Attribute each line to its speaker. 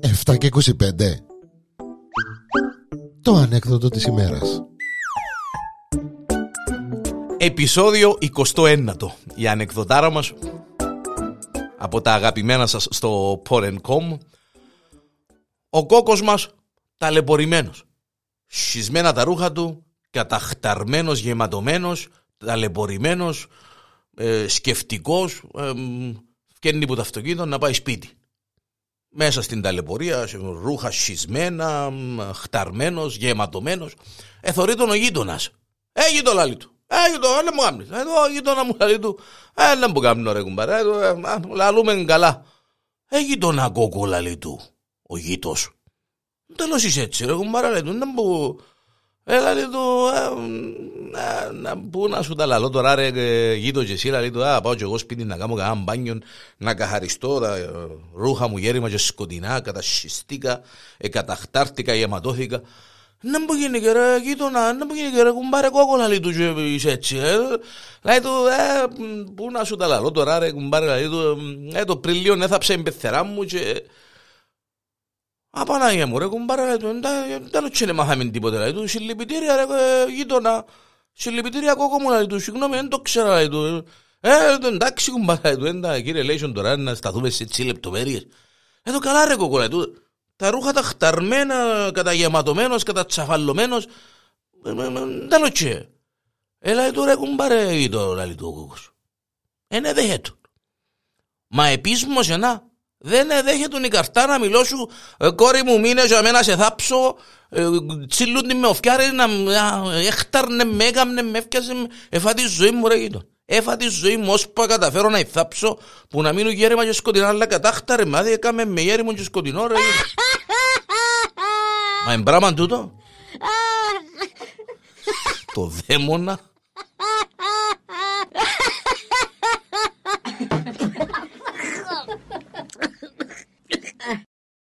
Speaker 1: Εφτά και 25 Το ανέκδοτο της ημέρας.
Speaker 2: Επισόδιο 21 Η ανεκδοτάρα μας από τα αγαπημένα σας στο Porn.com Ο κόκκος μας ταλαιπωρημένος. Σχισμένα τα ρούχα του Καταχταρμένος, γεματωμένος Ταλαιπωρημένος ε, Σκεφτικός ε, Φκένει από το αυτοκίνητο να πάει σπίτι μέσα στην ταλαιπωρία, ρούχα σχισμένα, χταρμένος, γεματωμένος. Εθωρεί τον ο γείτονας. Έχει το λαλί του. Έχει το, δεν μου κάνει. Εδώ γείτονα μου λαλί του. Ε, δεν μου κάνει ρε κουμπάρε. Λαλούμε καλά. Έχει τον ακόκο λαλί του. Ο γείτος. Τέλος είσαι έτσι ρε κουμπάρε. Δεν μου... Έλα λέει του, ε, πού να σου τα λαλώ τώρα ρε γείτο και εσύ λέει του, α, πάω και εγώ σπίτι να κάνω κανένα μπάνιο, να καθαριστώ τα ε, ρούχα μου γέρημα και σκοτεινά, κατασχιστήκα, εκαταχτάρτηκα, γεματώθηκα. Να μου γίνει και ρε γείτονα, να μου γίνει και ρε κουμπάρε κόκολα λέει του και είσαι έτσι, ε. Λέει του, ε, πού να σου τα λαλώ τώρα ρε κουμπάρε, λέει του, ε, το πριλίο έθαψε η πεθερά μου και Απανάγια μου ρε κουμπάρα, δεν είναι μάθαμε τίποτε, λέει του, συλληπιτήρια ρε γείτονα, συλληπιτήρια κόκο μου, λέει του, συγγνώμη, δεν το ξέρα, λέει του, ε, εντάξει κουμπάρα, λέει του, εντάξει κύριε Λέισον τώρα να σταθούμε σε έτσι λεπτομέρειες. Ε, το καλά ρε κόκο, λέει του, τα ρούχα τα χταρμένα, καταγεματωμένος, κατατσαφαλωμένος, δεν είναι Ε, λέει του ρε κουμπάρε, γείτο, λέει του ο κόκος. Ε, ναι, δέχεται. Μα επίσημος ένα, δεν δέχεται η καρτά να μιλώ σου, ε, κόρη μου μείνε για μένα σε θάψω, ε, τσιλούνται με οφιάρε, να έχταρνε με έκαμνε, με έφτιασε, έφα τη ζωή μου ρε γείτον. Έφα τη ζωή μου ώσπου καταφέρω να θάψω, που να μείνω γέρημα και σκοτεινά, αλλά κατάχταρε, μάδι έκαμε με γέρημα και σκοτεινό ρε γείτον. Μα είναι πράγμα τούτο. Το δαίμονα.